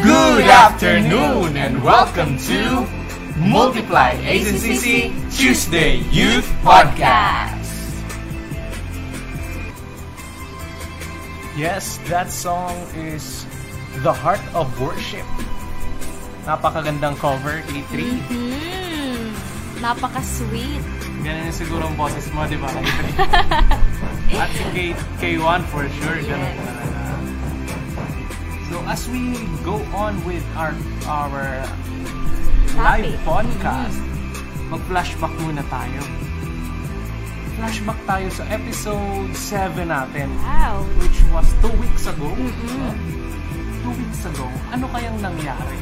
Good afternoon and welcome to Multiply ACCC Tuesday Youth Podcast. Yes, that song is The Heart of Worship. Napakagandang cover, K3. Hmm, napaka-sweet. Ganun yung siguro ang boses mo, di ba, K3? At si K, K1 for sure, ganun Yes. talaga. So as we go on with our our live podcast, mag-flashback muna tayo. Flashback tayo sa episode 7 natin, Wow. which was 2 weeks ago. No? Two weeks ago, ano kayang nangyari?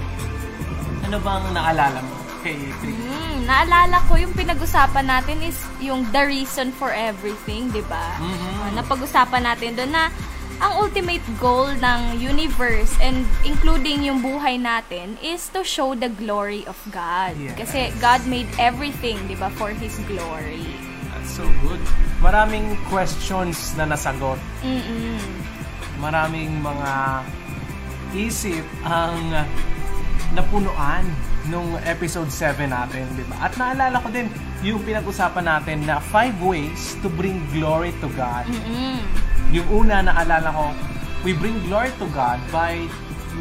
Ano bang naalala mo kay Trick? Hmm, naalala ko yung pinag-usapan natin is yung the reason for everything, di ba? Mhm. Ah, napag-usapan natin doon na ang ultimate goal ng universe and including yung buhay natin is to show the glory of God. Yes. Kasi God made everything, di ba, for His glory. That's so good. Maraming questions na nasagot. Mm-mm. Maraming mga isip ang napunuan nung episode 7 natin, di ba? At naalala ko din yung pinag-usapan natin na five ways to bring glory to God. Mm-mm. Yung una naalala ko, we bring glory to God by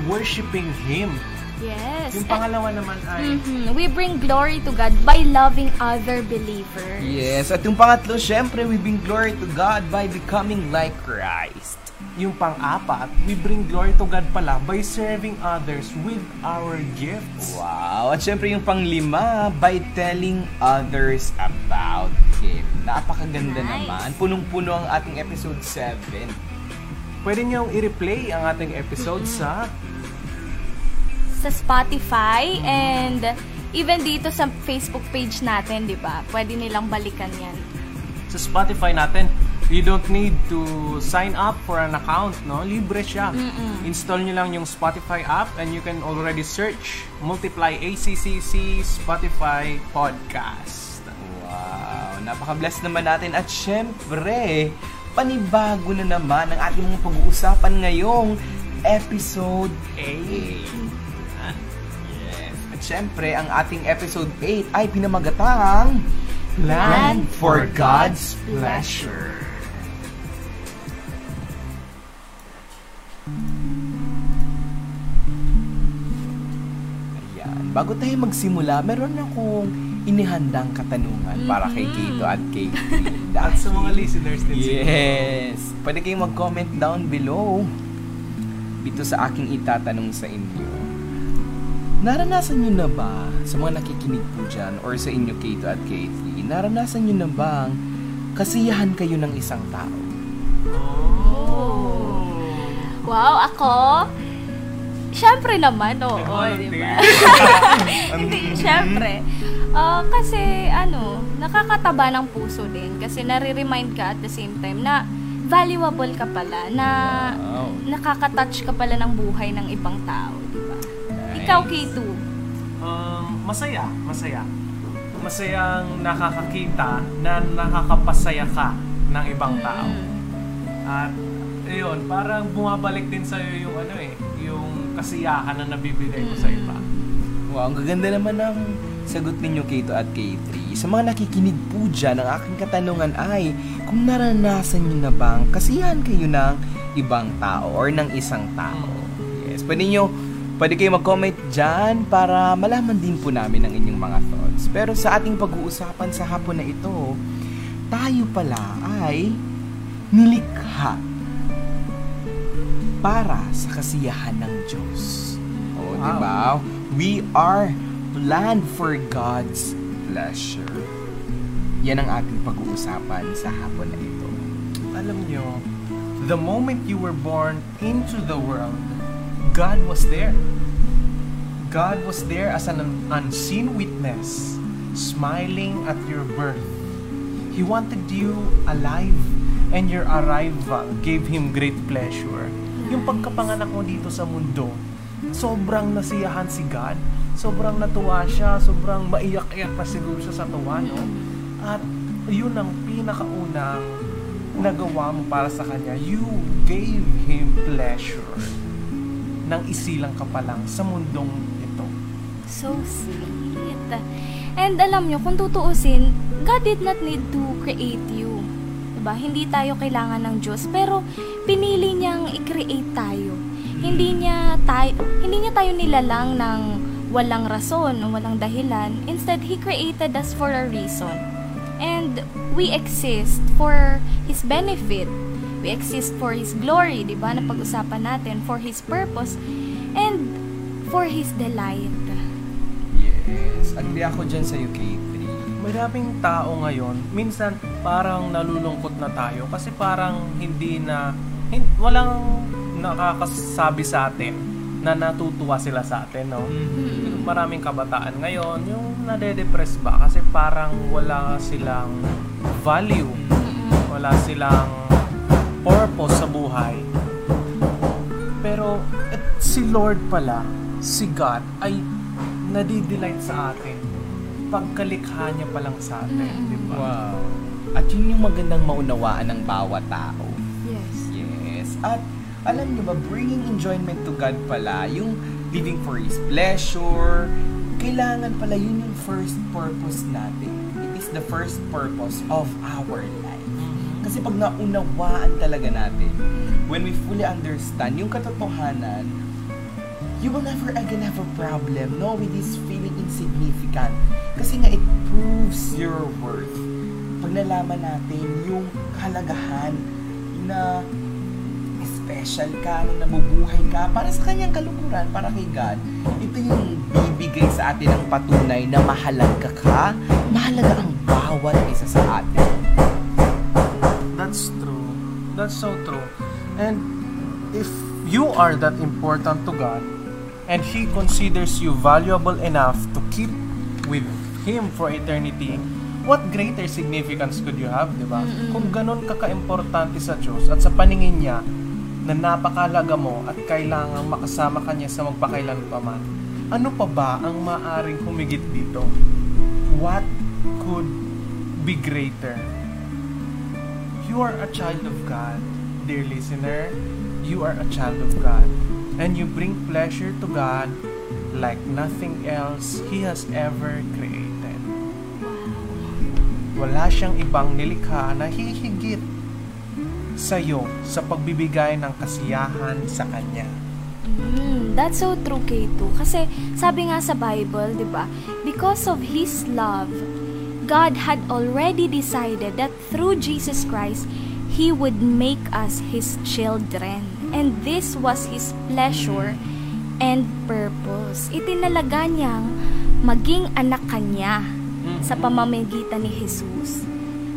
worshiping Him. Yes. Yung pangalawa naman ay Mhm. We bring glory to God by loving other believers. Yes, at yung pangatlo, syempre, we bring glory to God by becoming like Christ. yung pang-apat, we bring glory to God pala by serving others with our gifts. Wow! At syempre yung panglima, by telling others about. Napakaganda Nice. naman. Punong-puno ang ating episode 7. Pwede niyong i-replay ang ating episode sa sa Spotify and even dito sa Facebook page natin, 'di ba? Pwede nilang balikan 'yan. sa Spotify natin. You don't need to sign up for an account, no? Libre siya. Install niyo lang yung Spotify app and you can already search Multiply ACCC Spotify Podcast. Napaka-bless naman natin. At syempre, panibago na naman ang ating mga pag-uusapan ngayong episode 8. Yes. At syempre, ang ating episode 8 ay pinamagatang Plan for God's Pleasure. Ayan. Bago tayo magsimula, meron akong inihandang katanungan para kay Kito at kay. At sa mga listeners din siguro. Yes. Pwede kayong mag-comment down below dito sa aking itatanong sa inyo. Naranasan nyo na ba, sa mga nakikinig po dyan, or sa inyo Kato at Katie, naranasan nyo na bang kasiyahan kayo ng isang tao? Oh. Wow, ako Siyempre naman, oo, Volunteer. di ba? Hindi, siyempre. Ah, kasi, ano, nakakataba ng puso din. Kasi nare-remind ka at the same time na valuable ka pala, na Wow. nakaka-touch ka pala ng buhay ng ibang tao, di ba? Ikaw, K2. Um, masaya, masaya. Masayang nakakakita na nakakapasaya ka ng ibang tao. At ayun, parang bumabalik din sa yung ano eh, kasiyahan na nabibigay ko sa iba. Wow, ang gaganda naman ng sagot ninyo Kato at K3. Sa mga nakikinig po dyan, ang aking katanungan ay kung naranasan nyo na bang kasiyahan kayo ng ibang tao or ng isang tao. Yes, pwede nyo, pwede kayo mag-comment dyan para malaman din po namin ang inyong mga thoughts. Pero sa ating pag-uusapan sa hapon na ito, tayo pala ay nilikha para sa kasiyahan ng Diyos. O, di ba? We are planned for God's pleasure. Yan ang ating pag-uusapan sa hapon na ito. Alam nyo, the moment you were born into the world, God was there. God was there as an unseen witness, smiling at your birth. He wanted you alive, and your arrival gave Him great pleasure. Yung pagkapanganak mo dito sa mundo, sobrang nasiyahan si God. Sobrang natuwa siya, sobrang maiyak-iyak pa siguro siya sa tuwa, no? At yun ang pinakaunang nagawa mo para sa kanya. You gave Him pleasure. nang isilang ka pa lang sa mundong ito. So sweet. And alam nyo, kung tutuusin, God did not need to create you. Diba? Hindi tayo kailangan ng Diyos, pero pinili niyang i-create tayo. Hindi niya tayo, hindi niya tayo nilalang ng walang rason o walang dahilan. Instead, He created us for a reason. And we exist for His benefit. We exist for His glory, di ba? Na pag-usapan natin, for His purpose, and for His delight. Yes. Agree ako dyan sa K3. Maraming tao ngayon, minsan parang nalulungkot na tayo kasi parang hindi na, walang nakakasabi sa atin na natutuwa sila sa atin, no? Mm. Maraming kabataan ngayon, yung nade-depress ba kasi parang wala silang value, wala silang purpose sa buhay. Pero et, si Lord pala, si God, ay nadidelight sa atin. Pagkalikha niya pa lang sa atin, Mm-mm. di ba? Wow. At yun yung magandang maunawaan ng bawat tao. At alam niyo ba, bringing enjoyment to God pala, yung living for His pleasure, kailangan pala yun yung first purpose natin. It is the first purpose of our life. Kasi pag naunawaan talaga natin, when we fully understand yung katotohanan, you will never again have a problem, no, with this feeling insignificant. Kasi nga, it proves your worth. Pag nalaman natin yung kahalagahan na special ka, na nabubuhay ka para sa kanyang kalukuran, para kay God, ito yung bibigay sa atin ng patunay na mahalaga ka, mahalaga ang bawat isa sa atin. That's true. That's so true. And if you are that important to God and He considers you valuable enough to keep with Him for eternity, what greater significance could you have, di ba? Kung ganun ka ka-importante sa Diyos at sa paningin niya na napakalaga mo at kailangang makasama ka niya sa magpakailan pa man, ano pa ba ang maaring humigit dito? What could be greater? You are a child of God, dear listener. You are a child of God. And you bring pleasure to God like nothing else He has ever created. Wala siyang ibang nilikha na hihigit sa iyo sa pagbibigay ng kasiyahan sa Kanya. Mm, that's so true, K2. Kasi sabi nga sa Bible, di ba, because of His love, God had already decided that through Jesus Christ, He would make us His children. And this was His pleasure and purpose. Itinalaga niyang maging anak kanya sa pamamagitan ni Jesus.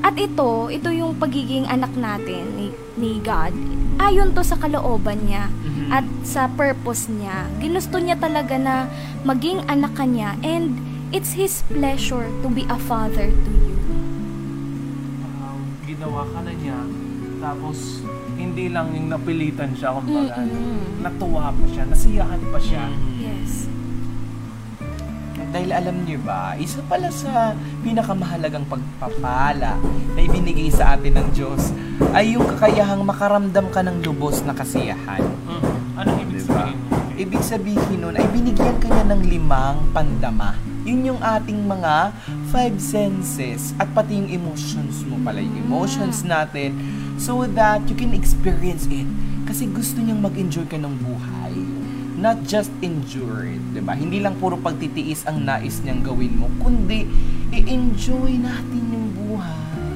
At ito, ito yung pagiging anak natin ni, ni God. Ayon to sa kalooban niya at sa purpose niya. Ginusto niya talaga na maging anak ka niya and it's His pleasure to be a father to you. Um, ginawa ka na niya, tapos hindi lang yung napilitan siya, kumbaga, Mm-mm. natuwa pa siya, nasiyahan pa siya. Yes. Dahil alam niyo ba, isa pala sa pinakamahalagang pagpapala na ibinigay sa atin ng Diyos ay yung kakayahang makaramdam ka ng lubos na kasiyahan. Mm. Anong ibig Diba? sabihin? Ibig sabihin nun ay binigyan ka niya ng limang pandama. Yun yung ating mga five senses at pati yung emotions mo pala, yung emotions natin so that you can experience it. Kasi gusto niyang mag-enjoy ka ng buhay. Not just endure it, 'di ba? Hindi lang puro pagtitiis ang nais niyang gawin mo, kundi i-enjoy natin yung buhay.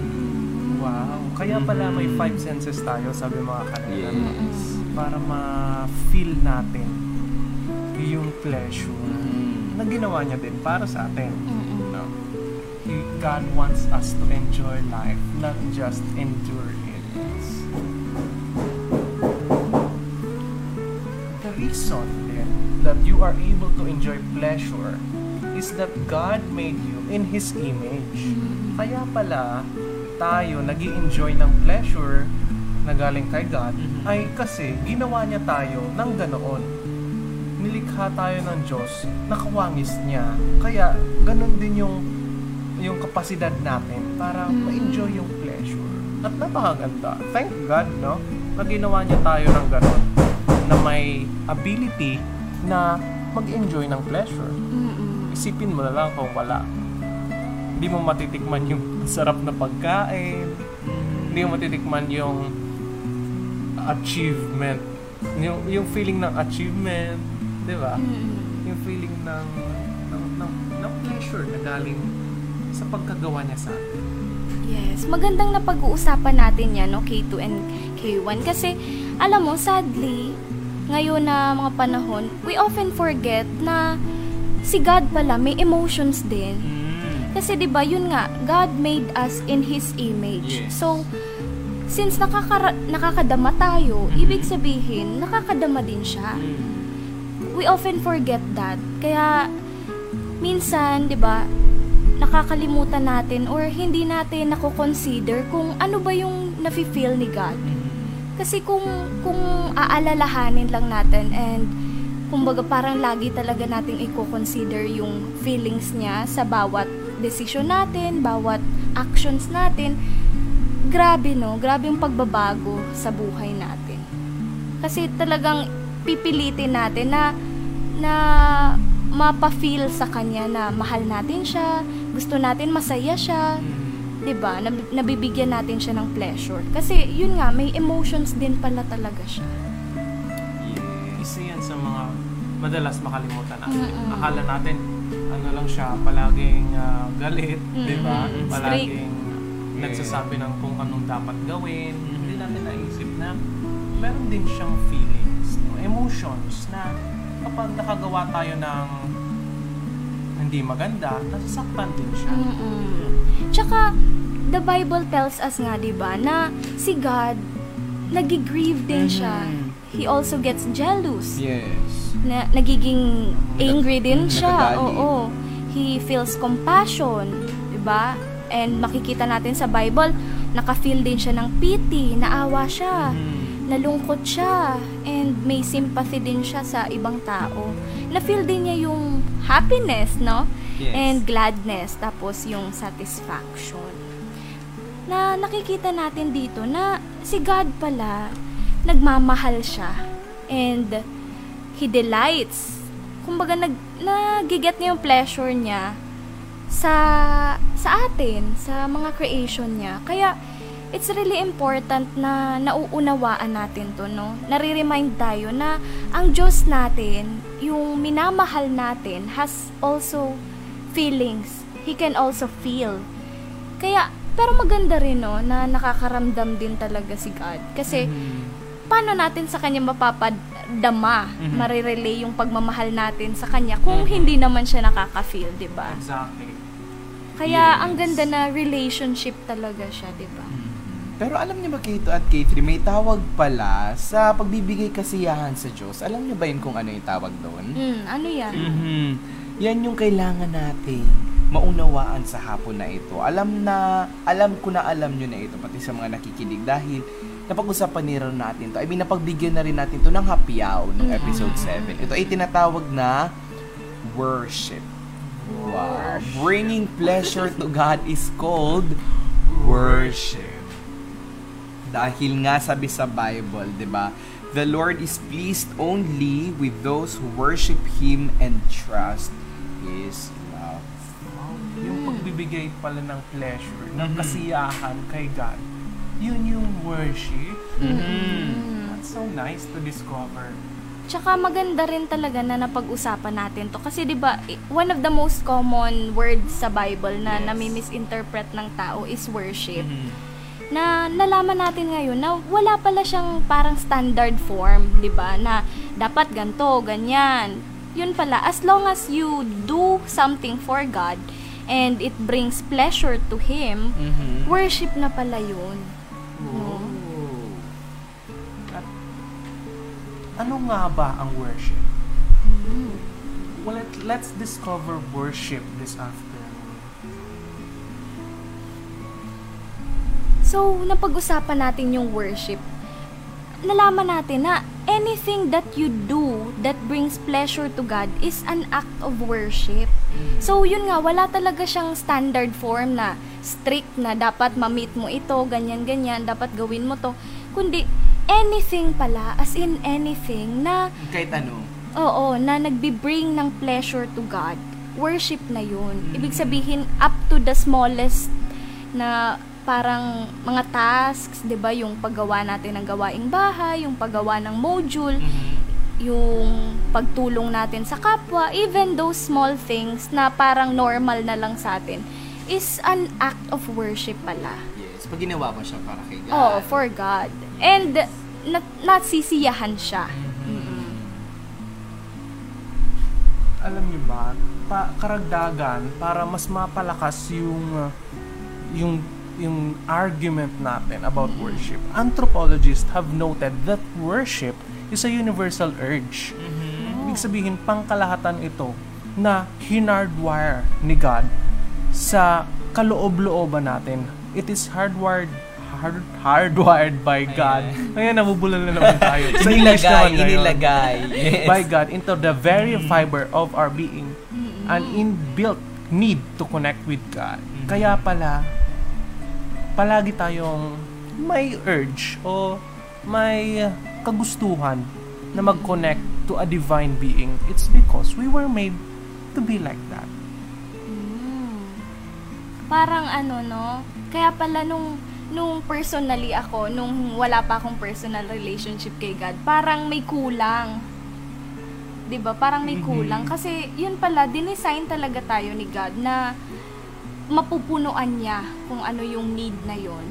Wow. Kaya pala may five senses tayo, sabi mga kanina. no? Yes. Para ma-feel natin yung pleasure Mm. na ginawa niya din para sa atin. Mm-mm. No? He, God wants us to enjoy life, not just endure it. Reason then that you are able to enjoy pleasure is that God made you in His image. Kaya pala, tayo nag enjoy ng pleasure na galing kay God Mhm. ay kasi ginawa niya tayo ng ganoon. Nilikha tayo ng Diyos, nakawangis niya. Kaya ganun din yung yung kapasidad natin para ma-enjoy yung pleasure. At napakaganda. Thank God, no? Na ginawa niya tayo ng ganon na may ability na mag-enjoy ng pleasure. Mm-mm. Isipin mo na lang kung wala. Hindi mo matitikman yung sarap na pagkain. Hindi mo matitikman yung achievement. Yung, yung feeling ng achievement. Di ba? Mm-mm. Yung feeling ng, ng, ng, ng pleasure na galing sa pagkagawa niya sa atin. Yes, magandang na pag-uusapan natin yan, no, K2 and K1. Kasi, alam mo, sadly, ngayon na mga panahon, we often forget na si God pala may emotions din. Mm. Kasi 'di ba, yun nga, God made us in his image. Yes. So since nakakara- nakakadama tayo, Mhm. ibig sabihin nakakadama din siya. Mm. We often forget that. Kaya minsan, 'di ba, nakakalimutan natin or hindi natin nako-consider kung ano ba yung nafi-feel ni God. Kasi kung kung aalalahanin lang natin and kumbaga parang lagi talaga nating i-consider yung feelings niya sa bawat desisyon natin, bawat actions natin, grabe no, grabe yung pagbabago sa buhay natin. Kasi talagang pipilitin natin na na mapa-feel sa kanya na mahal natin siya, gusto natin masaya siya, 'di ba? Nab- nabibigyan natin siya ng pleasure. Kasi yun nga, may emotions din pala talaga siya. Isa yan sa mga madalas makalimutan natin. Mm-mm. Akala natin, ano lang siya, palaging ah, galit, di ba? Palaging Strict. nagsasabi ng kung anong dapat gawin. Mm-hmm. Hindi natin naisip na meron din siyang feelings, no? emotions na kapag nakagawa tayo ng hindi maganda, nasasaktan din siya. Mm-mm. Tsaka, the Bible tells us nga, di ba, na si God, nagigrieve din siya. Mhm. He also gets jealous. Yes. Na, nagiging angry din siya. Nagagalit. Oo. He feels compassion, di ba? And makikita natin sa Bible, naka-feel din siya ng pity, naawa siya. Mm. nalungkot siya and may sympathy din siya sa ibang tao. Na-feel din niya yung happiness, no? Yes. And gladness, tapos yung satisfaction. Na nakikita natin dito na si God pala, nagmamahal siya. And He delights. Kumbaga, nag, nagiget niya yung pleasure niya sa sa atin, sa mga creation niya. Kaya, it's really important na nauunawaan natin to, no? Nare-remind tayo na ang Diyos natin, yung minamahal natin, has also feelings. He can also feel. Kaya, pero maganda rin, no, na nakakaramdam din talaga si God. Kasi, Mm. paano natin sa Kanya mapapadama, Mhm. marirelay yung pagmamahal natin sa Kanya kung Mhm. hindi naman siya nakaka-feel, di ba? Exactly. Kaya, Yes. ang ganda na relationship talaga siya, di ba? Pero alam niyo ba Kito at K3, may tawag pala sa pagbibigay kasiyahan sa Diyos. Alam niyo ba yun kung ano yung tawag doon? Hmm, ano yan? Mhm. Yan yung kailangan natin maunawaan sa hapon na ito. Alam na, alam ko na alam nyo na ito, pati sa mga nakikinig, dahil napag-usapan ni rin natin to. I mean, napagbigyan na rin natin to ng happy hour ng Mm. episode 7. Ito ay tinatawag na worship. Wow. Bringing pleasure to God is called worship. Dahil nga sabi sa Bible, 'di ba? The Lord is pleased only with those who worship Him and trust His love. Yung pagbibigay pala ng pleasure, ng Mhm. kasiyahan kay God, yun yung worship. Mm. That's so nice to discover. Tsaka maganda rin talaga na napag-usapan natin to. Kasi 'di ba one of the most common words sa Bible na Yes. nami-misinterpret ng tao is worship. Mhm. Na nalaman natin ngayon na wala pala siyang parang standard form, 'di ba? Na dapat ganto, ganyan. Yun pala, as long as you do something for God and it brings pleasure to Him, Mhm. worship na pala yun. No? At ano nga ba ang worship? Mm. Well, let, let's discover worship this afternoon. So, napag-usapan natin yung worship. Nalaman natin na anything that you do that brings pleasure to God is an act of worship. So, yun nga, wala talaga siyang standard form na strict na dapat ma-meet mo ito, ganyan-ganyan, dapat gawin mo to. Kundi, anything pala, as in anything, na, Kahit ano. oo, na nagbi-bring ng pleasure to God, worship na yun. Ibig sabihin, up to the smallest na parang mga tasks, 'di ba, yung paggawa natin ng gawaing bahay, yung paggawa ng module, yung pagtulong natin sa kapwa, even those small things na parang normal na lang sa atin is an act of worship pala. Yes. Pag ginawa mo siya para kay God. Oo, for God. And nat nasisiyahan siya. alam niyo ba, pa, karagdagan para mas mapalakas yung uh, yung yung argument natin about worship. Anthropologists have noted that worship is a universal urge. Ibig sabihin, pangkalahatan ito na hinardwire ni God sa kaloob-looban natin. It is hardwired hard, hardwired by God. Ayan, nabubulan na naman tayo. Sa English naman ngayon inilagay. Yes. by God into the very fiber of our being an inbuilt need to connect with God. Kaya pala palagi tayong may urge o may kagustuhan na mag-connect to a divine being. It's because we were made to be like that. Parang ano no, kaya pala nung nung personally ako, nung wala pa akong personal relationship kay God, parang may kulang. 'Di ba? Parang may kulang kasi yun pala dinesign talaga tayo ni God na mapupunuan niya kung ano yung need na yon.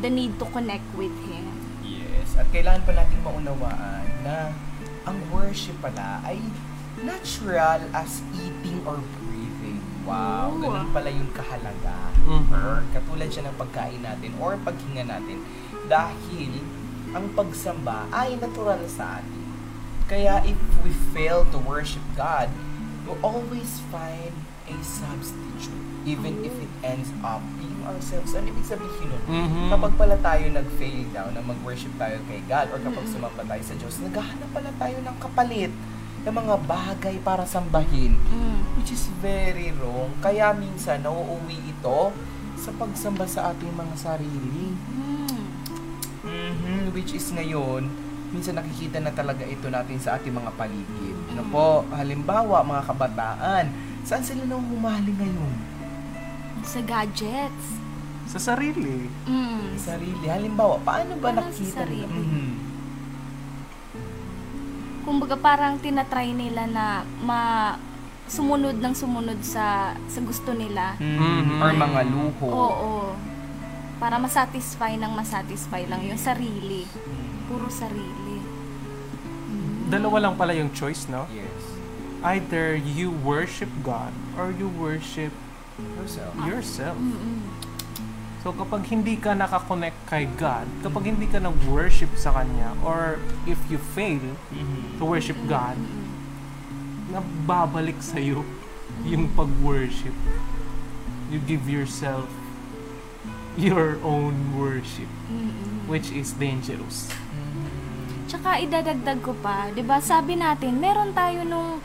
The need to connect with him. Yes. At kailangan pa nating maunawaan na ang worship pala ay natural as eating or breathing. Wow, Oo. ganun pala yung kahalaga. Mhm. Or katulad siya ng pagkain natin or paghinga natin. Dahil ang pagsamba ay natural sa atin. Kaya if we fail to worship God, we'll always find a substitute. Even if it ends up being ourselves. Ano ibig sabihin nun? Mhm. Kapag pala tayo nag-fail daw na mag-worship tayo kay God or kapag sumamba tayo sa Diyos, naghahanap pala tayo ng kapalit ng mga bagay para sambahin Mm. which is very wrong. Kaya minsan nauuwi ito sa pagsamba sa ating mga sarili. Mm. Mhm, which is ngayon, minsan nakikita na talaga ito natin sa ating mga paligid. Ano Mm. po, halimbawa mga kabataan, saan sila nang humali ngayon? Sa gadgets. Sa sarili. Mm. Sa sarili. Halimbawa, paano ba Parang sa nakita nila? sarili. Mhm. kumbaga parang tinatry nila na ma sumunod ng sumunod sa sa gusto nila. Mhm. Or mga luho. Oo. Para masatisfy ng masatisfy lang yung sarili. Puro sarili. Dalawa lang pala yung choice, no? Yes. Either you worship God or you worship Yourself. yourself. Mm-mm. So kapag hindi ka nakakonect kay God, kapag hindi ka nag-worship sa Kanya, or if you fail Mhm. to worship God, nababalik sa'yo yung pag-worship. You give yourself your own worship, Mm-mm. which is dangerous. Tsaka idadagdag ko pa, 'di ba? Sabi natin, meron tayo nung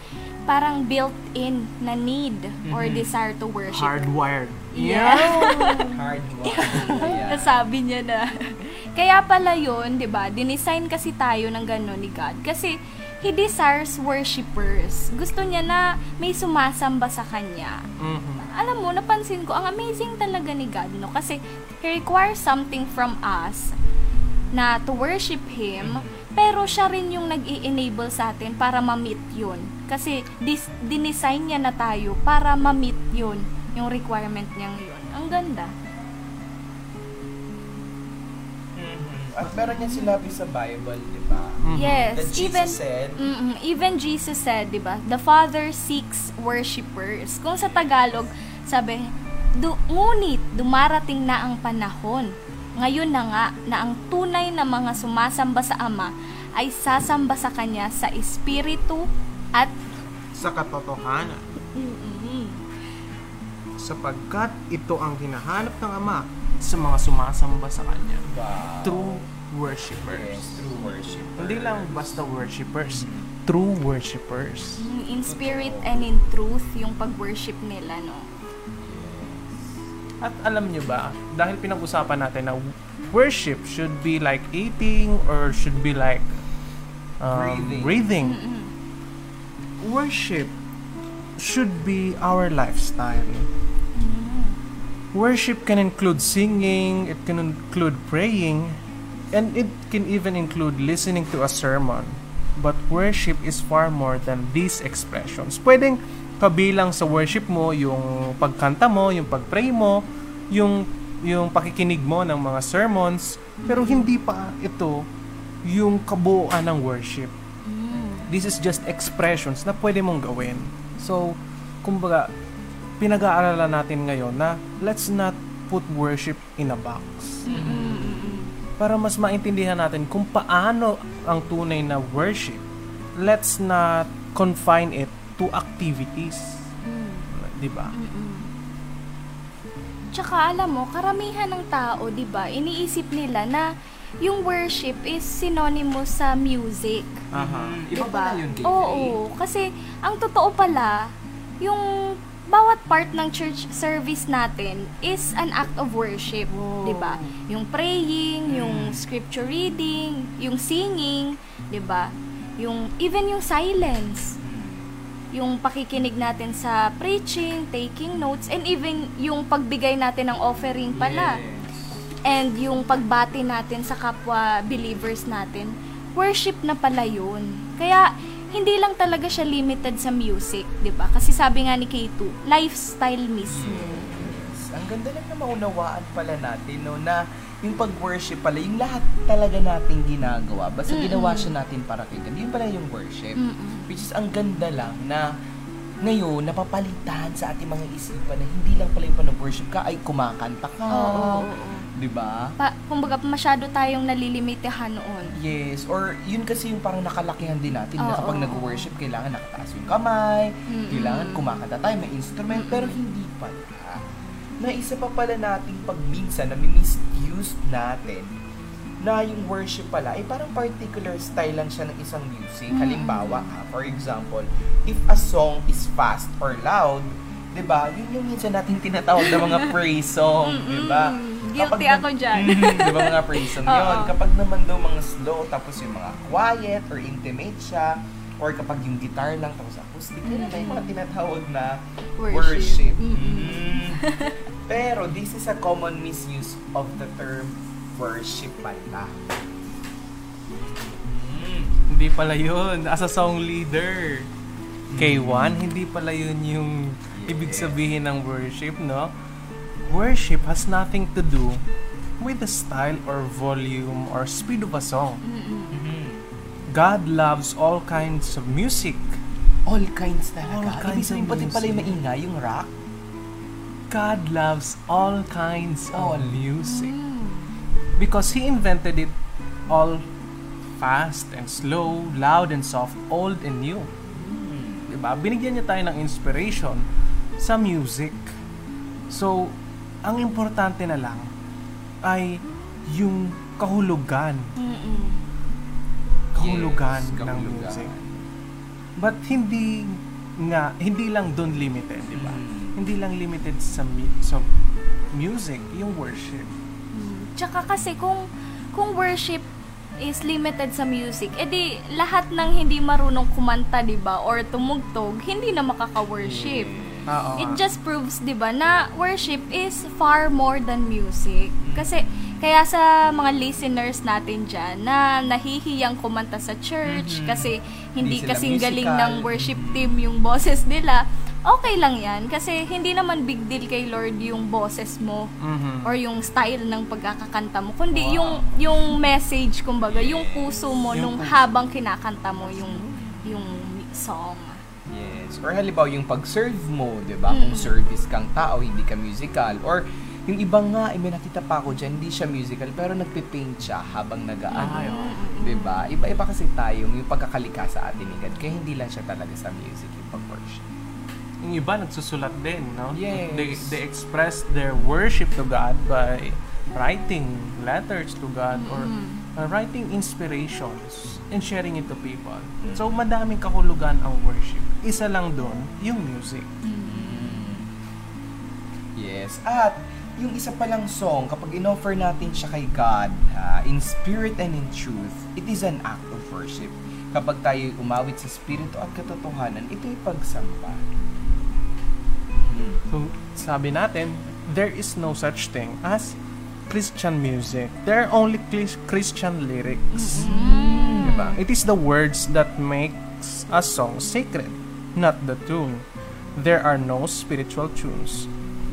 parang built-in na need or Mhm. desire to worship. Hardwired. Yeah. Hard work. Yeah. Nasabi niya na. Kaya pala yun, di ba? Dinesign kasi tayo ng gano'n ni God. Kasi, He desires worshipers. Gusto niya na may sumasamba sa Kanya. Mhm. Alam mo, napansin ko, ang amazing talaga ni God, no? Kasi, He requires something from us na to worship Him, pero siya rin yung nag enable sa atin para ma-meet yun. Kasi, dis- dinesign niya na tayo para ma-meet yun, yung requirement niyang yun. Ang ganda. Mhm. At meron yan sinabi sa Bible, di ba? Mhm. Yes, That Jesus even said, Mm-mm, even Jesus said, 'di ba? The Father seeks worshipers. Kung sa Tagalog, sabi, du- ngunit dumarating na ang panahon. Ngayon na nga na ang tunay na mga sumasamba sa Ama ay sasamba sa Kanya sa Espiritu at Sa katotohanan. Mm-mm. sapagkat ito ang hinahanap ng Ama sa mga sumasamba sa Kanya. wow. True worshipers. Yes, true worship. Hindi lang basta worshipers. True worshipers. in spirit and in truth yung pag-worship nila, no? At alam nyo ba, dahil pinag-usapan natin na worship should be like eating or should be like um, Breathing. breathing. Worship should be our lifestyle. Worship can include singing, it can include praying, and it can even include listening to a sermon. But worship is far more than these expressions. Pwedeng kabilang sa worship mo yung pagkanta mo, yung pagpray mo, yung yung pakikinig mo ng mga sermons, pero hindi pa ito yung kabuuan ng worship. This is just expressions na pwede mong gawin. So, kumbaga, pinag-aaralan natin ngayon na let's not put worship in a box. Para mas maintindihan natin kung paano ang tunay na worship, let's not confine it to activities. Di ba? Tsaka alam mo, karamihan ng tao, 'di ba, iniisip nila na yung worship is synonymous sa music. Aha. Iba Diba? pala yun, Kate. Oo, kasi ang totoo pala, yung bawat part ng church service natin is an act of worship, 'di ba? Yung praying, yung scripture reading, yung singing, 'di ba? Yung even yung silence, yung pakikinig natin sa preaching, taking notes, and even yung pagbigay natin ng offering pala. Yes. And yung pagbati natin sa kapwa believers natin, worship na pala yun. Kaya, hindi lang talaga siya limited sa music, di ba? Kasi sabi nga ni K2, lifestyle mismo. Yes. Ang ganda lang na maunawaan pala natin, no, na yung pag-worship pala, yung lahat talaga nating ginagawa, basta Mm-mm. ginawa siya natin para kay God, yun pala yung worship. Mm-mm. Which is, ang ganda lang na ngayon, napapalitan sa ating mga isipan na hindi lang pala yung pag-worship ka, ay kumakanta ka. Oo, oo. Di ba? Pa, kumbaga, masyado tayong nalilimitahan noon. Yes, or yun kasi yung parang nakalakihan din natin na Oo. kapag nag-worship, kailangan nakataas yung kamay, Mm-mm. kailangan kumakanta tayo, may instrument, pero hindi pala. Na isa pa pala nating pagbinsan na misuse natin na yung worship pala ay parang particular style lang siya ng isang music. Mm. Halimbawa, ah, for example, if a song is fast or loud, 'di ba? Yun yung minsan natin tinatawag na mga praise song, 'di ba? Guilty Kapag ako dyan. Mhm, 'Di ba mga praise song 'yun? Kapag naman daw mga slow tapos yung mga quiet or intimate siya or kapag yung guitar lang tapos acoustic, yun na yung mga tinatawag na worship. Worship. Mm. Pero this is a common misuse of the term worship pala. Mm. Hindi pala yun. As a song leader, K1, hindi pala yun yung ibig sabihin ng worship, no? Worship has nothing to do with the style or volume or speed of a song. Mhm. God loves all kinds of music. All kinds talaga. All Ibig kinds sabihin of pati pala yung maingay, yung rock. God loves all kinds of music. Mm. Because He invented it all fast and slow, loud and soft, old and new. Mm. Diba? Binigyan niya tayo ng inspiration sa music. So, ang importante na lang ay yung kahulugan, Mm-mm. kahulugan Yes, ng kahulugan. music. But hindi nga, hindi lang doon limited, di ba? Mm. Hindi lang limited sa, mi- sa music, yung worship. Mm. Tsaka kasi kung kung worship is limited sa music, edi lahat ng hindi marunong kumanta, 'di ba, or tumugtog, hindi na makaka-worship. Oo. It just proves, 'di ba, na worship is far more than music. Kasi kaya sa mga listeners natin diyan na nahihiyang kumanta sa church Mhm. kasi hindi Hindi kasing galing musical. ng worship team yung boses nila. Okay lang 'yan kasi hindi naman big deal kay Lord yung boses mo Mhm. or yung style ng pagkakakanta mo kundi Wow. yung yung message kumbaga yung puso mo Yung nung puso. habang kinakanta mo yung yung song. Yes. Or halimbawa yung pag-serve mo, 'di ba? Kung Mm. service kang tao, hindi ka musical or yung iba nga, eh, may nakita pa ako dyan, hindi siya musical, pero nagpipaint siya habang nag-aano. Ay, oo. 'Di ba? Iba-iba kasi tayo yung pagkakalika sa atin ni God. Kaya hindi lang siya talaga sa music yung pag-worship. Yung iba nagsusulat din, no? Yes. They, they express their worship to God by writing letters to God or Mm. uh, writing inspirations and sharing it to people. So, madaming kahulugan ang worship. Isa lang doon, yung music. Yes. At yung isa palang song, kapag in-offer natin siya kay God, ha, in spirit and in truth, it is an act of worship. Kapag tayo umawit sa spirito at katotohanan, ito'y pagsamba. So, sabi natin, there is no such thing as Christian music. There are only Chris- Christian lyrics. Diba? It is the words that makes a song sacred, not the tune. There are no spiritual tunes.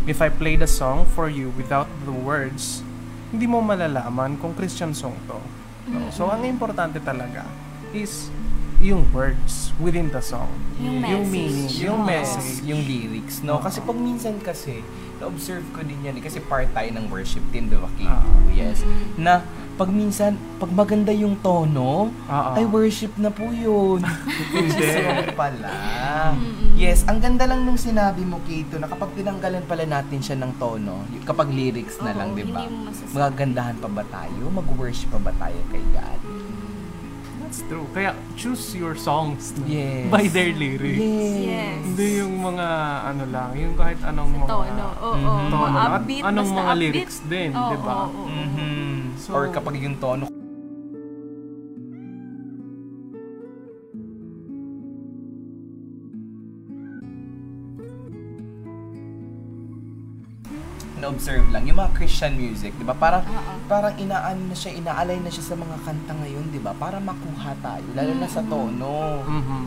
If I play the song for you without the words, hindi mo malalaman kung Christian song to. No? So, ang importante talaga is yung words within the song. Yung Yung message. Yung message. yung lyrics, no? Kasi pag minsan kasi, na-observe ko din yan, eh, kasi part tayo ng worship team, di ba? Ah. yes. Na, pag minsan, pag maganda yung tono, Oo. ay worship na po yun. Hindi. Song pala. Yes, ang ganda lang nung sinabi mo, Kito, na kapag tinanggalan pala natin siya ng tono, y- kapag lyrics na lang, di ba? Magagandahan pa ba tayo? Mag-worship pa ba tayo kay God? That's true. Kaya choose your songs no? Yes. by their lyrics. Yes. Hindi yung mga ano lang, yung kahit anong mga Tono. Oo, Mhm. tono upbeat, anong mga upbeat. lyrics din, Oo, di ba? oo, oo. Mhm. So- Or kapag yung tono na-observe lang, yung mga Christian music, di ba? Parang, Oo. parang inaan na siya, inaalay na siya sa mga kanta ngayon, di ba? Para makuha tayo, lalo na sa tono. Mhm.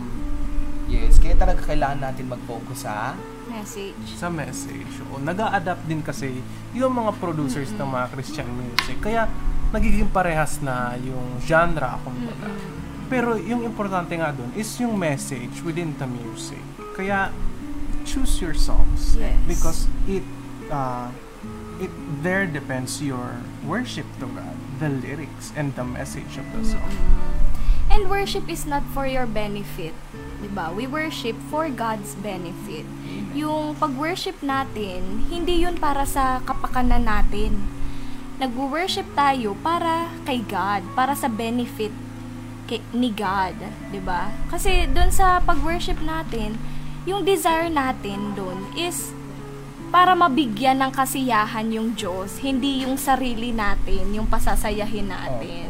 Yes, kaya talaga kailangan natin mag-focus sa Message. Sa message. O, nag adapt din kasi yung mga producers ng mga Christian music. Kaya nagiging parehas na yung genre, kumbaga. Pero yung importante nga dun is yung message within the music. Kaya choose your songs Yes. because it uh, it there depends your worship to God, the lyrics and the message of the song. And worship is not for your benefit. 'di ba? We worship for God's benefit. Yung pag-worship natin, hindi yun para sa kapakanan natin. Nag-worship tayo para kay God, para sa benefit kay, ni God, 'di ba? Kasi doon sa pag-worship natin, yung desire natin doon is para mabigyan ng kasiyahan yung Diyos, hindi yung sarili natin, yung pasasayahin natin.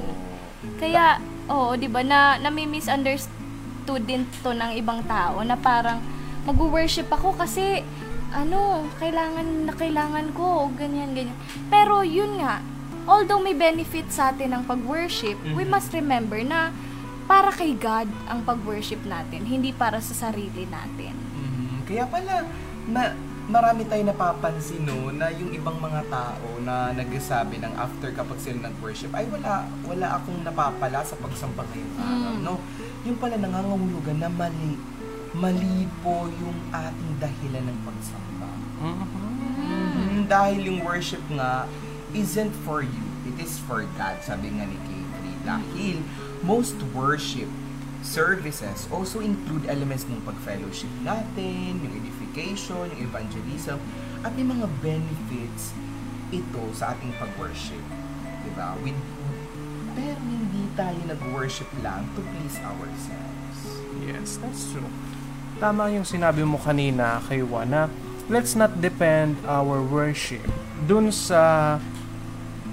Kaya, oo, 'di ba na nami-misunderstood din to ng ibang tao na parang mag-worship ako kasi ano, kailangan na kailangan ko, ganyan, ganyan. Pero yun nga, although may benefit sa atin ang pag-worship, we must remember na para kay God ang pag-worship natin, hindi para sa sarili natin. Mhm. Kaya pala, na, marami tayo napapansin no, na yung ibang mga tao na nagsasabi ng after kapag sila nag-worship, ay wala, wala akong napapala sa pagsamba ngayong araw, Mm. no? Yung pala nangangahulugan na mali, mali po yung ating dahilan ng pagsamba. Mhm. Mhm, Dahil yung worship nga isn't for you, it is for God, sabi nga ni K3. Dahil most worship services also include elements ng pag-fellowship natin, yung edification, yung evangelism, at may mga benefits ito sa ating pag-worship. Diba? With, pero hindi tayo nag-worship lang to please ourselves. Yes, that's true. Tama yung sinabi mo kanina kay Juan na let's not depend our worship dun sa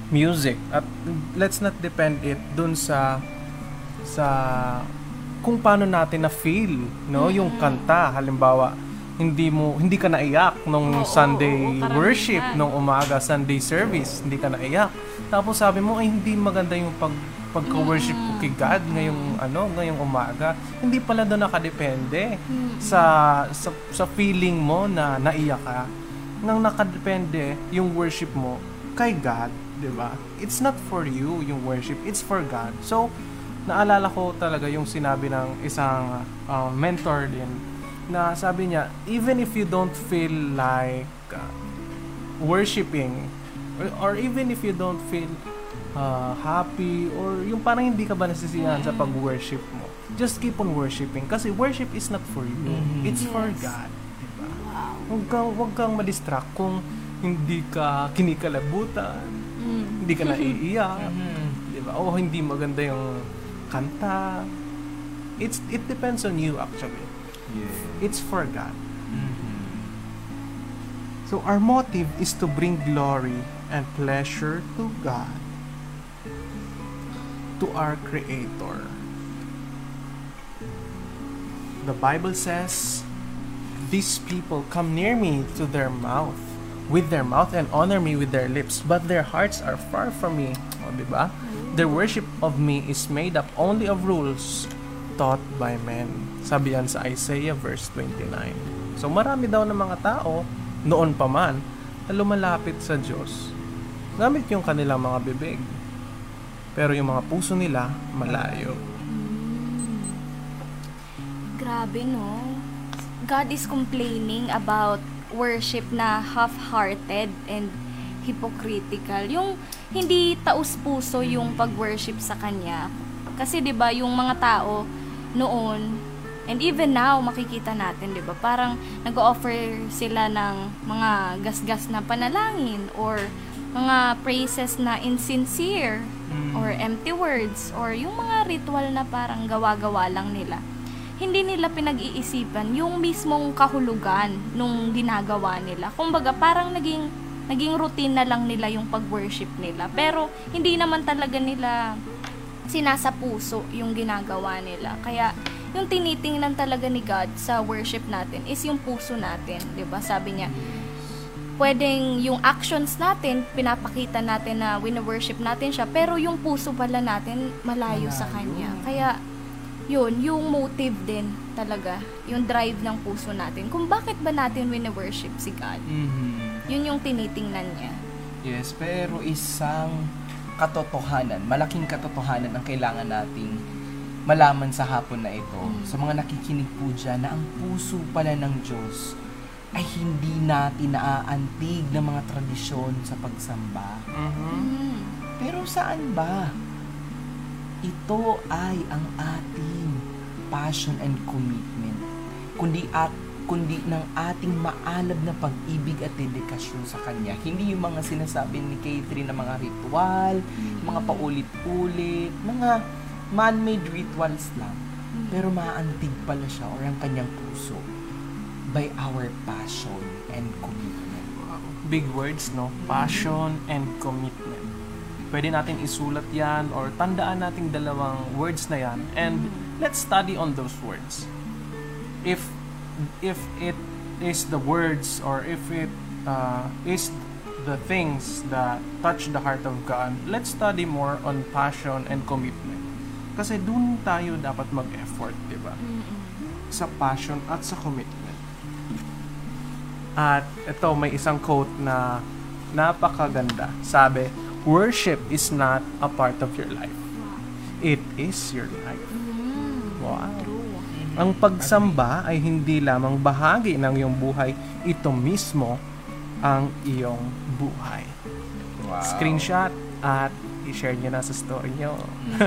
music at let's not depend it dun sa sa kung paano natin na feel no yung kanta halimbawa hindi mo hindi ka naiyak nung Oo, Sunday oo, worship nung umaga Sunday service hindi ka naiyak. Tapos sabi mo ay hindi maganda yung pag pagka-worship ko kay God ngayong ano ngayong umaga. Hindi pala doon nakadepende sa, sa sa feeling mo na naiyak ka. Nang nakadepende yung worship mo kay God 'di ba? It's not for you yung worship it's for God. So naalala ko talaga yung sinabi ng isang uh, mentor din na sabi niya even if you don't feel like uh, worshiping or, or even if you don't feel uh, happy or yung parang hindi ka ba nasisiyahan sa pag-worship mo just keep on worshiping kasi worship is not for you Mhm. it's for Yes. God diba? huwag kang, huwag kang madistract kung hindi ka kinikalabutan Mm. hindi ka naiiyak Mhm. di ba? O hindi maganda yung kanta. It's it depends on you actually. Yeah. It's for God. Mhm. So our motive is to bring glory and pleasure to God, to our Creator. The Bible says, These people come near me to their mouth, with their mouth and honor me with their lips, but their hearts are far from me. O, di ba? Their worship of me is made up only of rules taught by men. Sabi yan sa Isaiah verse 29. So marami daw ng mga tao, noon pa man, na lumalapit sa Diyos. Gamit yung kanilang mga bibig. Pero yung mga puso nila, malayo. Grabe, no? God is complaining about worship na half-hearted and hypocritical. Yung hindi taus-puso yung pag-worship sa Kanya. Kasi 'di ba yung mga tao noon and even now makikita natin 'di ba parang nag-offer sila ng mga gasgas na panalangin or mga praises na insincere or empty words or yung mga ritual na parang gawa-gawa lang nila hindi nila pinag-iisipan yung mismong kahulugan nung ginagawa nila. Kumbaga, parang naging naging routine na lang nila yung pag-worship nila. Pero hindi naman talaga nila sinasapuso yung ginagawa nila. Kaya yung tinitingnan talaga ni God sa worship natin is yung puso natin, 'di ba? Sabi niya, pwedeng yung actions natin, pinapakita natin na wino-worship natin siya, pero yung puso pala natin malayo sa Kanya. Kaya, yun, yung motive din talaga, yung drive ng puso natin. Kung bakit ba natin wino-worship si God? Mhm. Yun yung tinitingnan niya. Yes, pero isang katotohanan, malaking katotohanan ang kailangan nating malaman sa hapon na ito, sa mga nakikinig po dyan, na ang puso pala ng Diyos ay hindi natin naaantig ng mga tradisyon sa pagsamba. Mhm. Mm. Pero saan ba? Ito ay ang ating passion and commitment. Kundi at kundi ng ating maalab na pag-ibig at dedikasyon sa Kanya. Hindi yung mga sinasabi ni Catherine na mga ritual, mga paulit-ulit, mga man-made rituals lang. Pero maantig pala siya or ang kanyang puso by our passion and commitment. Big words, no? Passion and commitment. Pwede natin isulat yan or tandaan nating dalawang words na yan and let's study on those words. If if it is the words or if it uh, is the things that touch the heart of God, let's study more on passion and commitment. Kasi dun tayo dapat mag-effort, di ba? Sa passion at sa commitment. At ito, may isang quote na napakaganda. Sabi, worship is not a part of your life. It is your life. Wow. Ang pagsamba ay hindi lamang bahagi ng iyong buhay, ito mismo ang iyong buhay. Wow. Screenshot at i-share nyo na sa story nyo.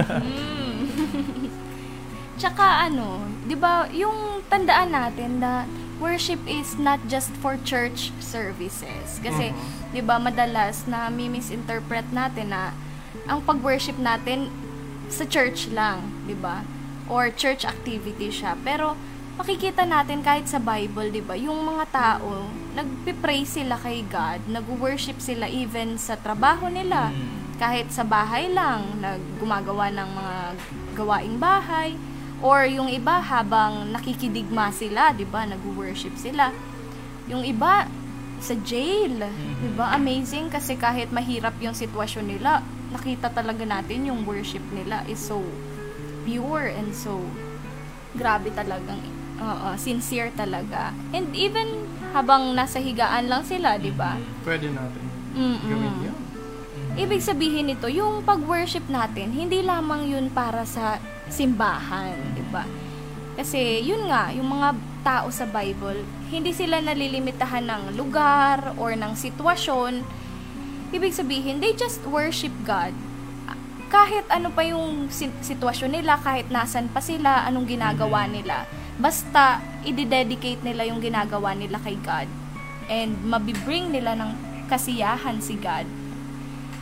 Tsaka ano, 'di ba, yung tandaan natin na worship is not just for church services. Kasi 'di ba madalas na mi-misinterpret natin na ang pag-worship natin sa church lang, 'di ba? Or church activity siya. Pero makikita natin kahit sa Bible, 'di ba, yung mga tao, nagpi-pray sila kay God, nag-worship sila even sa trabaho nila. Kahit sa bahay lang, naggumagawa ng mga gawaing bahay or yung iba habang nakikidigma sila, 'di ba, nag-worship sila. Yung iba sa jail, 'di ba? Amazing kasi kahit mahirap yung sitwasyon nila, nakita talaga natin yung worship nila is so pure and so grabe talagang oo, sincere talaga. And even habang nasa higaan lang sila, 'di ba? Pwede natin Mm-mm. gawin yun. Ibig sabihin nito, yung pag-worship natin, hindi lamang yun para sa simbahan, di ba? Kasi yun nga, yung mga tao sa Bible, hindi sila nalilimitahan ng lugar or ng sitwasyon. Ibig sabihin, they just worship God. Kahit ano pa yung si- sitwasyon nila, kahit nasan pa sila, anong ginagawa nila. Basta, i-dedicate nila yung ginagawa nila kay God. And mabibring nila ng kasiyahan si God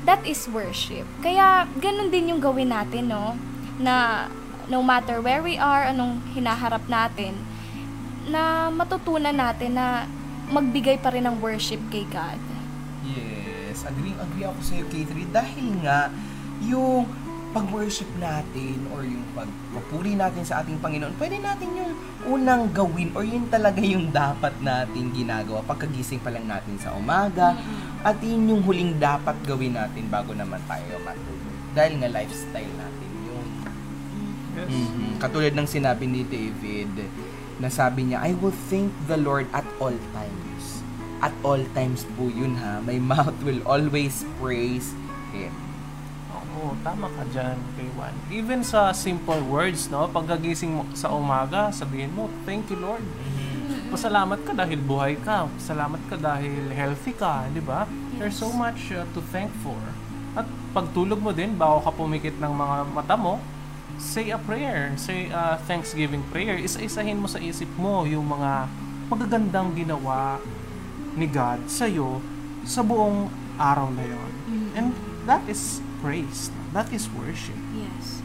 that is worship. Kaya, ganun din yung gawin natin, no? Na, no matter where we are, anong hinaharap natin, na matutunan natin na magbigay pa rin ng worship kay God. Yes, agree agree ako sa iyo, K3 dahil nga yung pag-worship natin or yung pagpupuri natin sa ating Panginoon, pwede natin yung unang gawin or yun talaga yung dapat natin ginagawa pagkagising pa lang natin sa umaga at yun yung huling dapat gawin natin bago naman tayo matulog. Dahil nga lifestyle natin yun. Yes. Mhm. Katulad ng sinabi ni David, na sabi niya, I will thank the Lord at all times. At all times po yun ha. My mouth will always praise Him. Oo, tama ka dyan, kay Juan. Even sa simple words, no? Pagkagising mo sa umaga, sabihin mo, thank you Lord. Pasalamat ka dahil buhay ka. Pasalamat ka dahil healthy ka, di ba? There's so much uh, to thank for. At pagtulog mo din, bago ka pumikit ng mga mata mo, say a prayer. Say a thanksgiving prayer. Isa-isahin mo sa isip mo yung mga magagandang ginawa ni God sa'yo sa buong araw na yon. And that is praise. That is worship. Yes.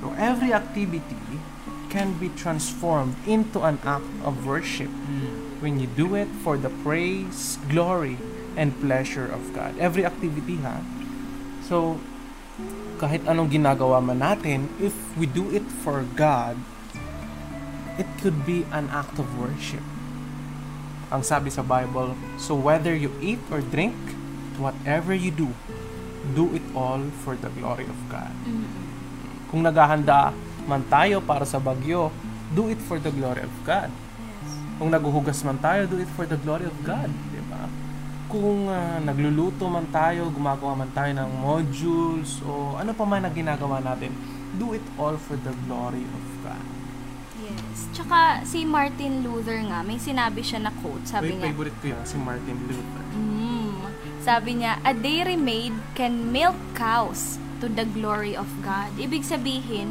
So every activity can be transformed into an act of worship when you do it for the praise, glory, and pleasure of God. Every activity, ha? So, kahit anong ginagawa man natin, if we do it for God, it could be an act of worship. Ang sabi sa Bible, so whether you eat or drink, whatever you do, do it all for the glory of God. Kung naghahanda man tayo para sa bagyo, do it for the glory of God. Kung naguhugas man tayo, do it for the glory of God. Di ba? Kung ah, nagluluto man tayo, gumagawa man tayo ng modules, o ano pa man na ginagawa natin, do it all for the glory of God. Yes. Tsaka si Martin Luther nga, may sinabi siya na quote. Sabi Wait, niya, favorite ko yan, si Martin Luther. Mm. Sabi niya, a dairy maid can milk cows to the glory of God. Ibig sabihin,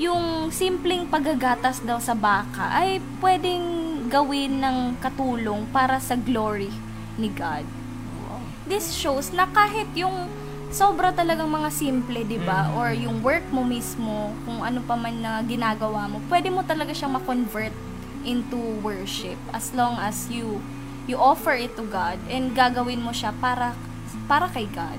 yung simpleng paggagatas daw sa baka ay pwedeng gawin ng katulong para sa glory ni God. This shows na kahit yung sobra talagang mga simple, 'di ba? Or yung work mo mismo, kung ano pa man na ginagawa mo, pwede mo talaga siyang ma-convert into worship as long as you you offer it to God and gagawin mo siya para para kay God.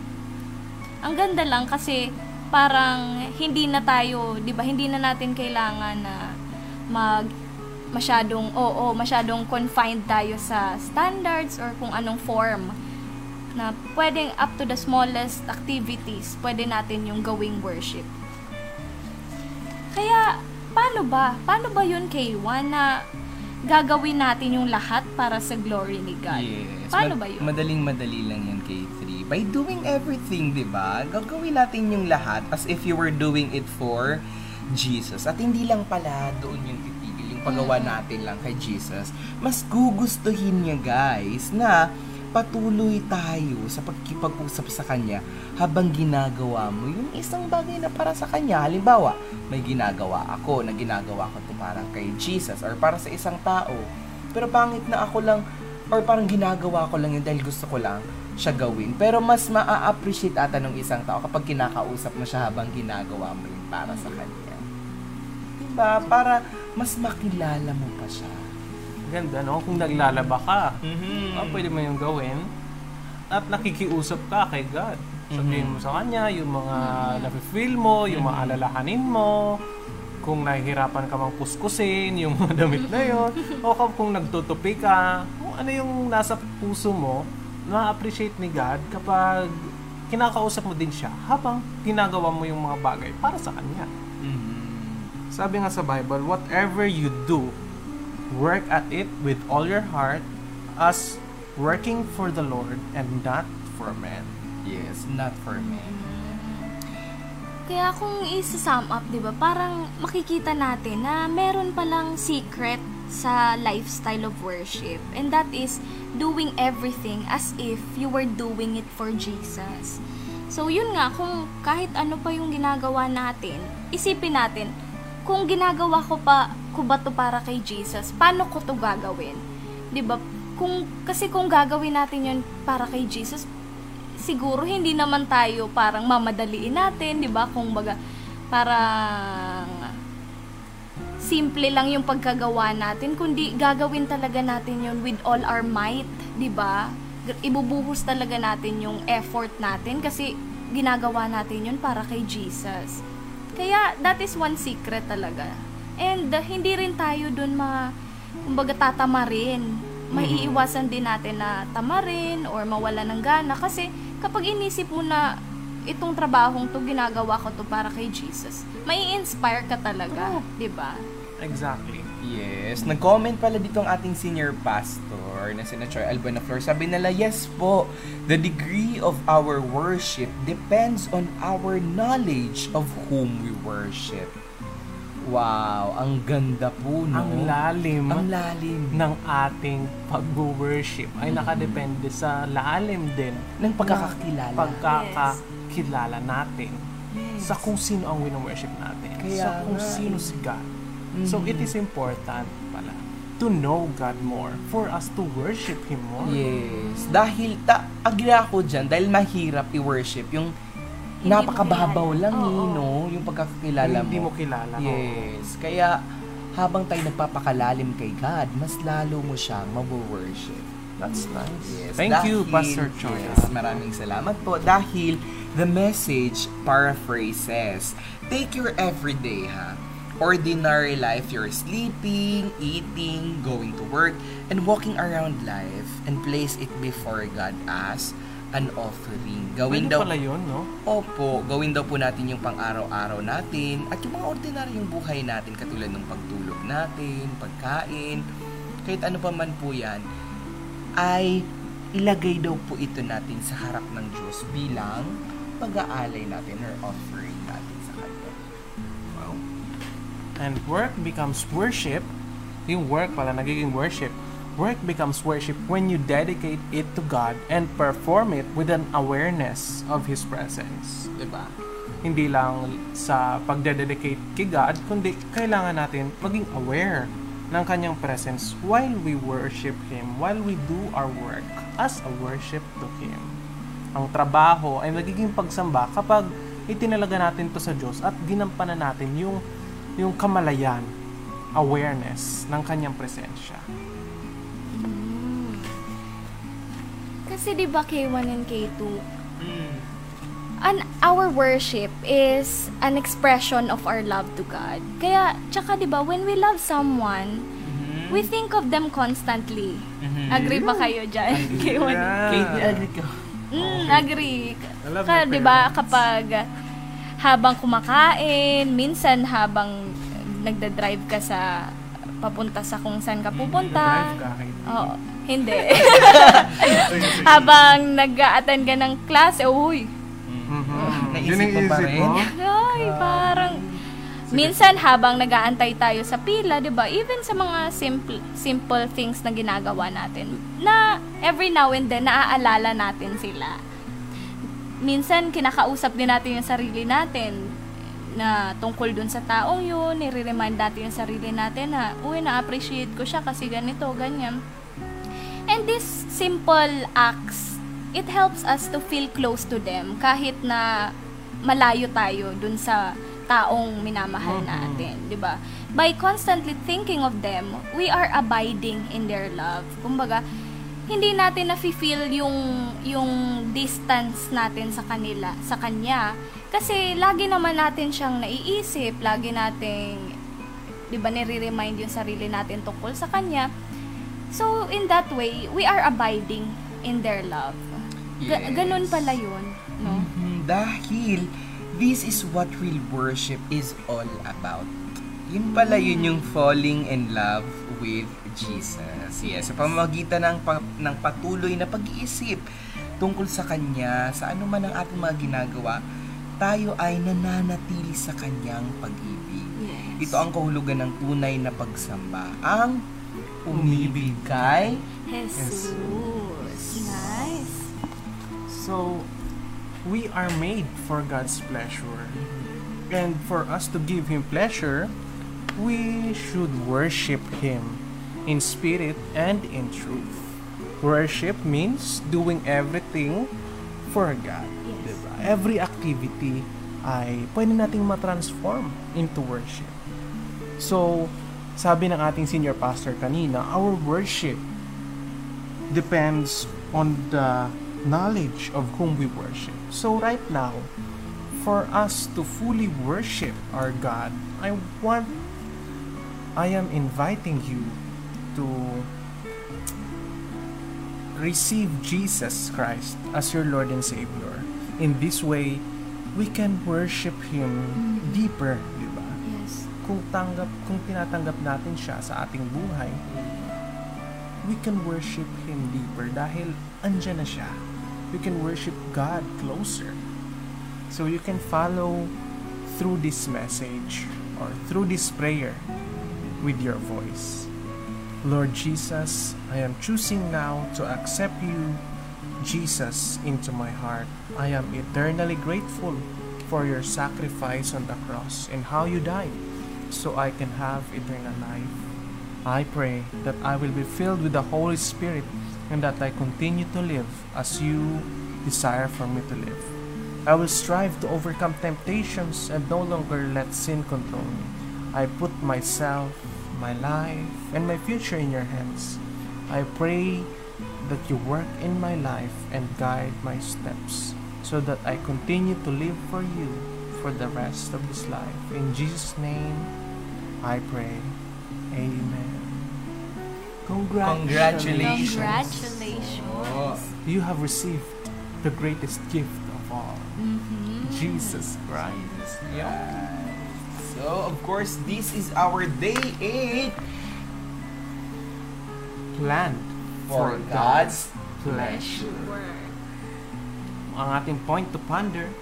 Ang ganda lang kasi parang hindi na tayo, 'di ba? Hindi na natin kailangan na mag masyadong oo, masyadong confined tayo sa standards or kung anong form na pwedeng up to the smallest activities, pwede natin yung gawing worship. Kaya, paano ba? Paano ba yun, K1, na gagawin natin yung lahat para sa glory ni God? Yes. Paano ba yun? Madaling-madali lang yan, K3. By doing everything, di ba? Gagawin natin yung lahat as if you were doing it for Jesus. At hindi lang pala doon yung titigil, yung pagawa natin lang kay Jesus. Mas gugustuhin niya, guys, na patuloy tayo sa pagkipag-usap sa Kanya habang ginagawa mo yung isang bagay na para sa Kanya. Halimbawa, may ginagawa ako na ginagawa ko to parang kay Jesus or para sa isang tao. Pero pangit na ako lang or parang ginagawa ko lang yun dahil gusto ko lang siya gawin. Pero mas maa-appreciate ata ng isang tao kapag kinakausap mo siya habang ginagawa mo yun para sa Kanya. Diba? Para mas makilala mo pa siya. Ganda, no? Kung naglalaba ka, Mm-hmm. ah, pwede mo yung gawin. At nakikiusap ka kay God. Sabihin mo sa Kanya yung mga nafe-feel mo, yung mga alalahanin mo, kung nahihirapan ka mang kuskusin, yung mga damit na yun, o kung, nagtutupi ka, kung ano yung nasa puso mo, na-appreciate ni God kapag kinakausap mo din siya habang ginagawa mo yung mga bagay para sa Kanya. Sabi nga sa Bible, whatever you do, work at it with all your heart as working for the Lord and not for men. Yes, not for me. Kaya kung isa-sum up, 'di ba, parang makikita natin na meron palang secret sa lifestyle of worship. And that is doing everything as if you were doing it for Jesus. So, yun nga, kung kahit ano pa yung ginagawa natin, isipin natin, kung ginagawa ko pa, ko ba to para kay Jesus, paano ko to gagawin? 'Di ba? Kung, kasi kung gagawin natin yun para kay Jesus, siguro hindi naman tayo parang mamadaliin natin, 'di ba? Kung baga parang simple lang yung pagkagawa natin, kundi gagawin talaga natin yun with all our might, 'di ba? Ibubuhos talaga natin yung effort natin kasi ginagawa natin yun para kay Jesus. Kaya that is one secret talaga. And uh, hindi rin tayo dun ma kumbaga tatamarin. Maiiwasan din natin na tamarin or mawala ng gana kasi kapag inisip mo na itong trabahong to ginagawa ko to para kay Jesus, may inspire ka talaga, 'di ba? Exactly. Yes. Nag-comment pala dito ang ating senior pastor na si Troy Albana Flor. Sabi nila, yes po, the degree of our worship depends on our knowledge of whom we worship. Wow, ang ganda po, no? Ang lalim Ang lalim. ng ating pag-worship ay nakadepende sa lalim din Ng pagkakakilala. pagkakakilala natin Yes. sa kung sino ang wino-worship natin. Kaya sa kung nga sino si God. So Mhm. it is important pala to know God more for us to worship Him more. Yes. Dahil, ta, agree ako dyan, dahil mahirap i-worship yung Hindi napakababaw lang eh, Oo. no? Yung pagkakakilala mo. Hindi mo kilala. Yes. Kaya, habang tayo nagpapakalalim kay God, mas lalo mo siyang mabu-worship. That's nice. Yes. Thank you, Dahil- Pastor Choi. Yes, maraming salamat po. Dahil the message paraphrases, take your everyday, ha? Ordinary life, you're sleeping, eating, going to work, and walking around life and place it before God as an offering. Gawin Pwede daw pala yun, no? Opo, gawin daw po natin yung pang-araw-araw natin at yung mga ordinaryong buhay natin katulad ng pagtulog natin, pagkain, kahit ano pa man po yan, ay ilagay daw po ito natin sa harap ng Diyos bilang pag-aalay natin or offering natin sa Kanya. Wow. And work becomes worship. Yung work pala nagiging worship. Work becomes worship when you dedicate it to God and perform it with an awareness of His presence. ba? Hindi lang sa pagdededicate kay God, kundi kailangan natin maging aware ng kanyang presence while we worship Him, while we do our work as a worship to Him. Ang trabaho ay nagiging pagsamba kapag itinalaga natin to sa Diyos at ginampanan natin yung yung kamalayan, awareness ng kanyang presensya. Kasi 'di ba K1 and K2, an our worship is an expression of our love to God. Kaya tsaka 'di ba when we love someone, we think of them constantly. Mhm. Agree ba kayo diyan? K1. Yeah. Katie, agree ka. Mm, agree. I love Ka, my 'di ba kapag habang kumakain, minsan habang nagda-drive ka sa papunta sa kung saan ka pupunta. Drive ka. Oo, hindi. habang nag-a-attend ka ng klase, uy, Mhm. Naisip Yun ang isip rin? mo? ay, parang minsan habang nag-aantay tayo sa pila, 'di ba? Even sa mga simple simple things na ginagawa natin, na every now and then naaalala natin sila. Minsan kinakausap din natin yung sarili natin na tungkol dun sa taong yun, nire-remind natin yung sarili natin na, uy, na-appreciate ko siya kasi ganito, ganyan. And these simple acts, it helps us to feel close to them kahit na malayo tayo dun sa taong minamahal natin, 'di ba? By constantly thinking of them, we are abiding in their love. Kumbaga, hindi natin nafi-feel yung yung distance natin sa kanila, sa kanya. Kasi lagi naman natin siyang naiisip, lagi nating 'di ba nire-remind yung sarili natin tungkol sa kanya. So, in that way, we are abiding in their love. Ga- Yes. ganun pala yun, no? Mhm, Dahil, this is what real worship is all about. Yun pala yun yung falling in love with Jesus. Yes, sa pamamagitan ng, pa- ng patuloy na pag-iisip tungkol sa Kanya, sa ano man ang ating mga ginagawa, tayo ay nananatili sa Kanyang pag-ibig. Yes. Ito ang kahulugan ng tunay na pagsamba. Ang umibig kay Jesus. Nice. So, we are made for God's pleasure. And for us to give Him pleasure, we should worship Him in spirit and in truth. Worship means doing everything for God. Yes. Diba? Every activity ay pwede nating matransform into worship. So, sabi ng ating senior pastor kanina, our worship depends on the knowledge of whom we worship. So right now, for us to fully worship our God, I want I am inviting you to receive Jesus Christ as your Lord and Savior. In this way, we can worship Him deeper, di ba? Kung tanggap, kung tinatanggap natin siya sa ating buhay, we can worship Him deeper dahil andyan na siya. We can worship God closer. So you can follow through this message or through this prayer with your voice. Lord Jesus, I am choosing now to accept you, Jesus, into my heart. I am eternally grateful for your sacrifice on the cross and how you died so I can have eternal life. I pray that I will be filled with the Holy Spirit and that I continue to live as you desire for me to live. I will strive to overcome temptations and no longer let sin control me. I put myself, my life, and my future in your hands. I pray that you work in my life and guide my steps so that I continue to live for you for the rest of this life. In Jesus' name, I pray. Amen. Congratulations. Congratulations. Oh. You have received the greatest gift of all, Mhm. Jesus Christ. Yeah. So, of course, this is our day 8 Planned for God's pleasure. Sure. Ang ating point to ponder,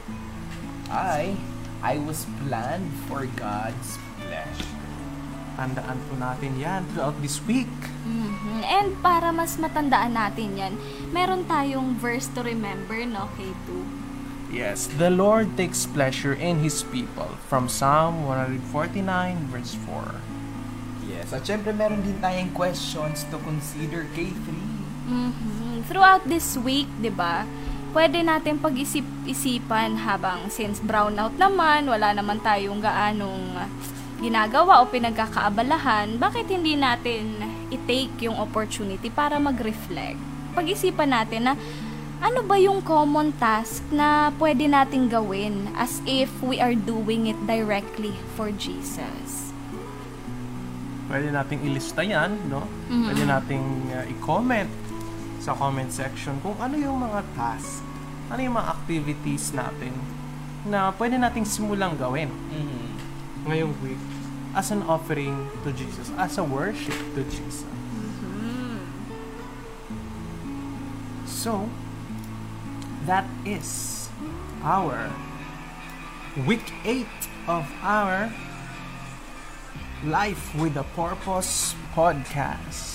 I, I was planned for God's pleasure. tandaan po natin yan throughout this week. Mhm. And para mas matandaan natin yan, meron tayong verse to remember, no, K2? Yes, the Lord takes pleasure in His people from Psalm 149 verse 4. Yes. At syempre, meron din tayong questions to consider K3. Mhm. Throughout this week, 'di ba? Pwede natin pag-isip-isipan habang since brownout naman, wala naman tayong gaanong ginagawa o pinagkakaabalahan, bakit hindi natin i-take yung opportunity para mag-reflect? Pag-isipan natin na ano ba yung common task na pwede nating gawin as if we are doing it directly for Jesus? Pwede nating ilista yan, no? Mhm. Pwede nating uh, i-comment sa comment section kung ano yung mga task, ano yung mga activities natin na pwede nating simulang gawin Mm-hmm. ngayong week as an offering to Jesus, as a worship to Jesus. So, that is our week 8 of our Life with a Purpose podcast.